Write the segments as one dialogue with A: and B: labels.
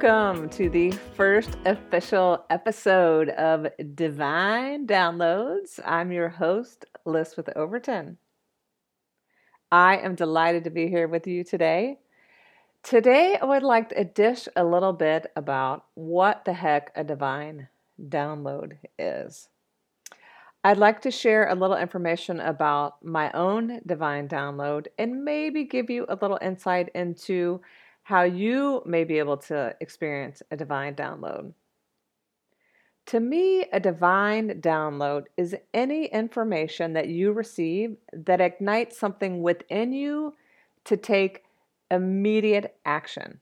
A: Welcome to the first official episode of Divine Downloads. I'm your host, Liz with Overton. I am delighted to be here with you today. Today, I would like to dish a little bit about what the heck a divine download is. I'd like to share a little information about my own divine download and maybe give you a little insight into how you may be able to experience a divine download. To me, a divine download is any information that you receive that ignites something within you to take immediate action.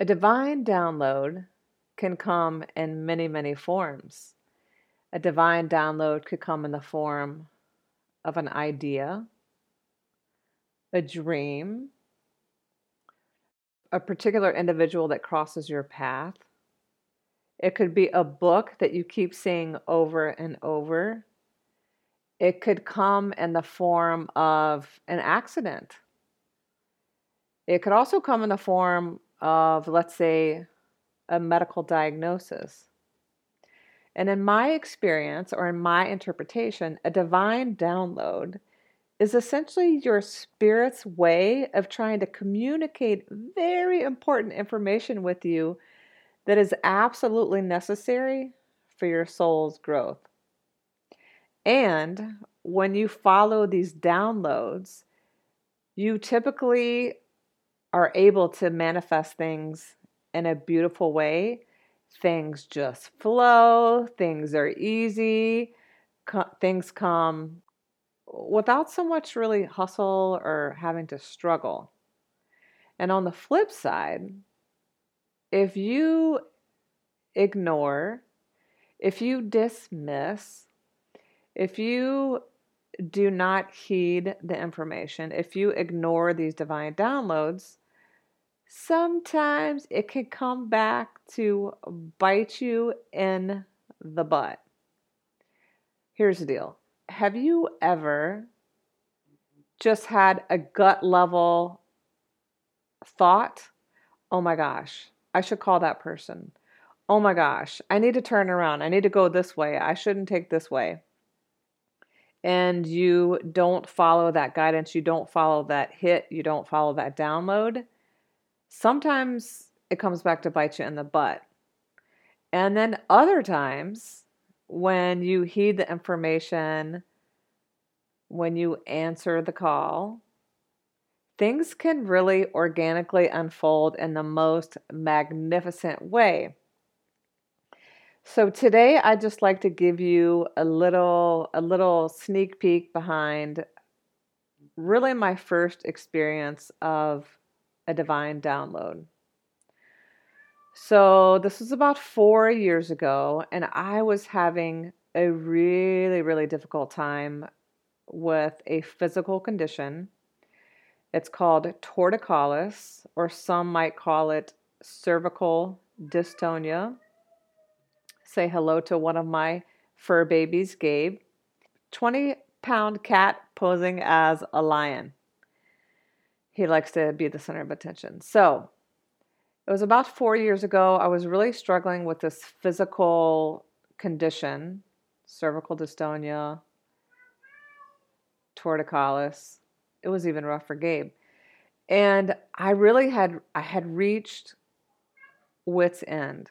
A: A divine download can come in many, many forms. A divine download could come in the form of an idea, a dream, a particular individual that crosses your path. It could be a book that you keep seeing over and over. It could come in the form of an accident. It could also come in the form of, let's say, a medical diagnosis. And in my experience or in my interpretation, a divine download is essentially your spirit's way of trying to communicate very important information with you that is absolutely necessary for your soul's growth. And when you follow these downloads, you typically are able to manifest things in a beautiful way. Things just flow, things are easy, co- things come without so much really hustle or having to struggle. And on the flip side, if you ignore, if you dismiss, if you do not heed the information, if you ignore these divine downloads, sometimes it can come back to bite you in the butt. Here's the deal have you ever just had a gut level thought? Oh my gosh, I should call that person. Oh my gosh, I need to turn around. I need to go this way. I shouldn't take this way. And you don't follow that guidance, you don't follow that hit, you don't follow that download. Sometimes it comes back to bite you in the butt. And then other times, when you heed the information, when you answer the call, things can really organically unfold in the most magnificent way. So today I'd just like to give you a little a little sneak peek behind really my first experience of a divine download. So, this was about four years ago, and I was having a really, really difficult time with a physical condition. It's called torticollis, or some might call it cervical dystonia. Say hello to one of my fur babies, Gabe. 20 pound cat posing as a lion. He likes to be the center of attention. So, it was about four years ago. I was really struggling with this physical condition, cervical dystonia, torticollis. It was even rough for Gabe. And I really had I had reached wits end.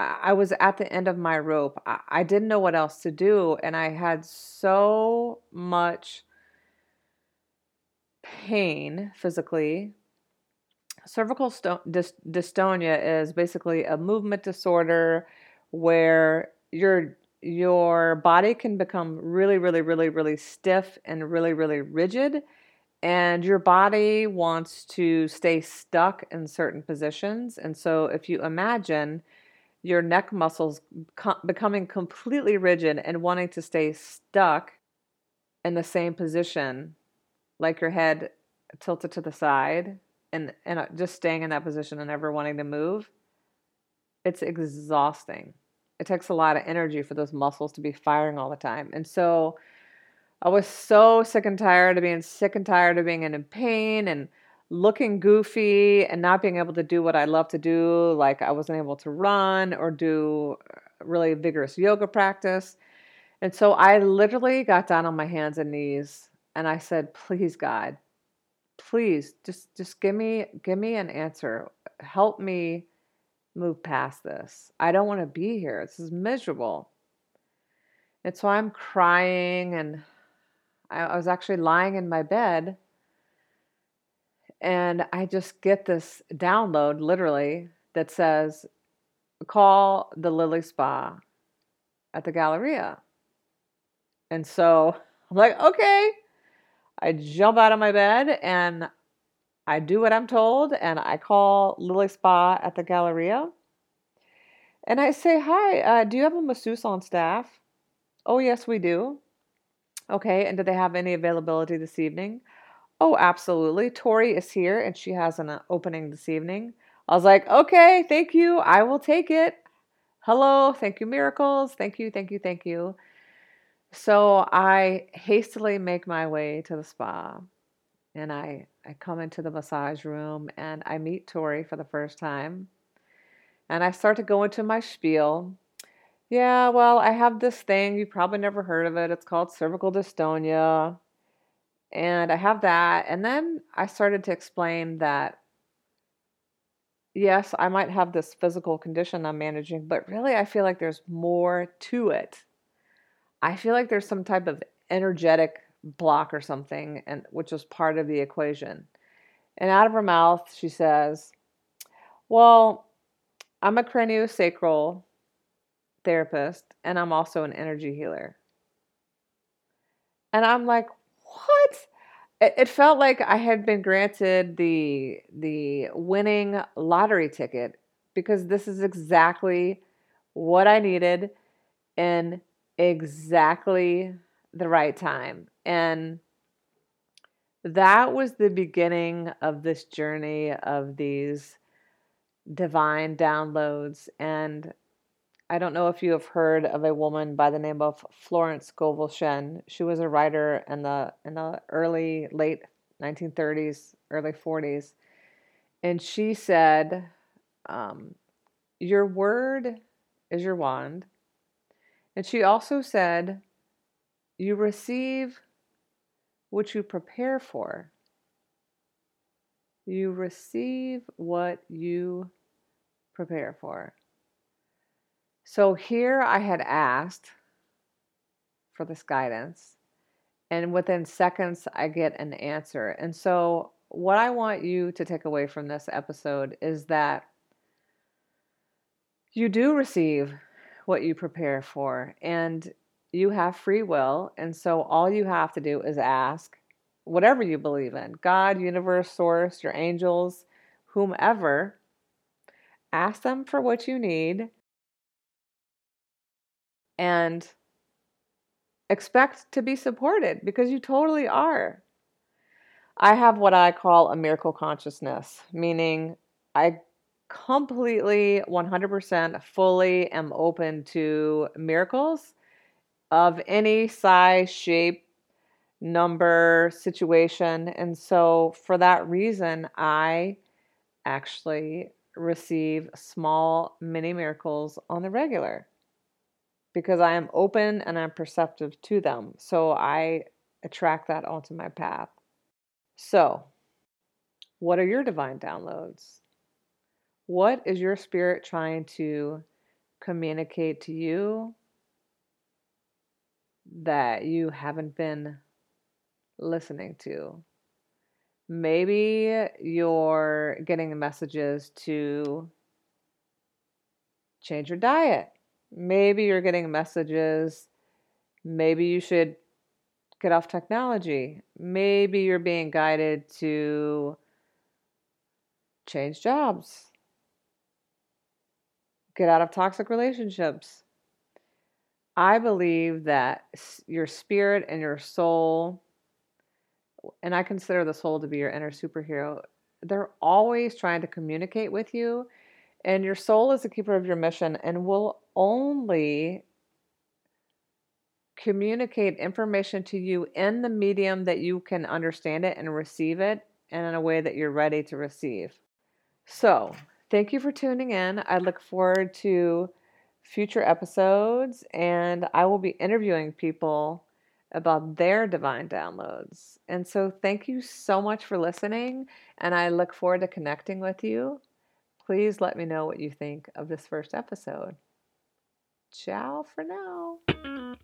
A: I was at the end of my rope. I didn't know what else to do, and I had so much pain physically cervical sto- dystonia is basically a movement disorder where your your body can become really really really really stiff and really really rigid and your body wants to stay stuck in certain positions. And so if you imagine your neck muscles co- becoming completely rigid and wanting to stay stuck in the same position like your head tilted to the side and and uh, just staying in that position and never wanting to move it's exhausting it takes a lot of energy for those muscles to be firing all the time and so i was so sick and tired of being sick and tired of being in pain and looking goofy and not being able to do what I love to do. Like I wasn't able to run or do really vigorous yoga practice. And so I literally got down on my hands and knees and I said, "Please God, please just just give me give me an answer. Help me move past this. I don't want to be here. This is miserable." And so I'm crying and I, I was actually lying in my bed and I just get this download literally that says, call the Lily Spa at the Galleria. And so I'm like, okay. I jump out of my bed and I do what I'm told and I call Lily Spa at the Galleria. And I say, hi, uh, do you have a masseuse on staff? Oh, yes, we do. Okay, and do they have any availability this evening? Oh, absolutely. Tori is here and she has an uh, opening this evening. I was like, okay, thank you. I will take it. Hello, thank you, miracles. Thank you, thank you, thank you. So I hastily make my way to the spa and I, I come into the massage room and I meet Tori for the first time. And I start to go into my spiel. Yeah, well, I have this thing. You probably never heard of it. It's called cervical dystonia. And I have that. And then I started to explain that yes, I might have this physical condition I'm managing, but really I feel like there's more to it. I feel like there's some type of energetic block or something and which was part of the equation. And out of her mouth she says, "Well, I'm a craniosacral therapist and I'm also an energy healer." And I'm like, what? It, felt like I had been granted the the winning lottery ticket because this is exactly what I needed in exactly the right time. And that was the beginning of this journey of these divine downloads. And I don't know if you have heard of a woman by the name of Florence Scovel Shinn. She was a writer in the in the early late 1930s, early 40s, and she said, um, "Your word is your wand." And she also said, "You receive what you prepare for." You receive what you prepare for. So here I had asked for this guidance, and within seconds, I get an answer. And so, what I want you to take away from this episode is that you do receive what you prepare for, and you have free will. And so, all you have to do is ask whatever you believe in God, universe, source, your angels, whomever. Ask them for what you need and expect to be supported because you totally are. I have what I call a miracle consciousness, meaning I completely 100% fully am open to miracles of any size, shape, number, situation. And so, for that reason, I actually receive small mini miracles on the regular because I am open and I'm perceptive to them. So I attract that onto my path. So, what are your divine downloads? What is your spirit trying to communicate to you that you haven't been listening to? Maybe you're getting messages to change your diet Maybe you're getting messages. Maybe you should get off technology. Maybe you're being guided to change jobs, get out of toxic relationships. I believe that your spirit and your soul, and I consider the soul to be your inner superhero, they're always trying to communicate with you and your soul is the keeper of your mission and will only communicate information to you in the medium that you can understand it and receive it and in a way that you're ready to receive. So, thank you for tuning in. I look forward to future episodes, and I will be interviewing people about their divine downloads. And so, thank you so much for listening, and I look forward to connecting with you. Please let me know what you think of this first episode. Ciao for now.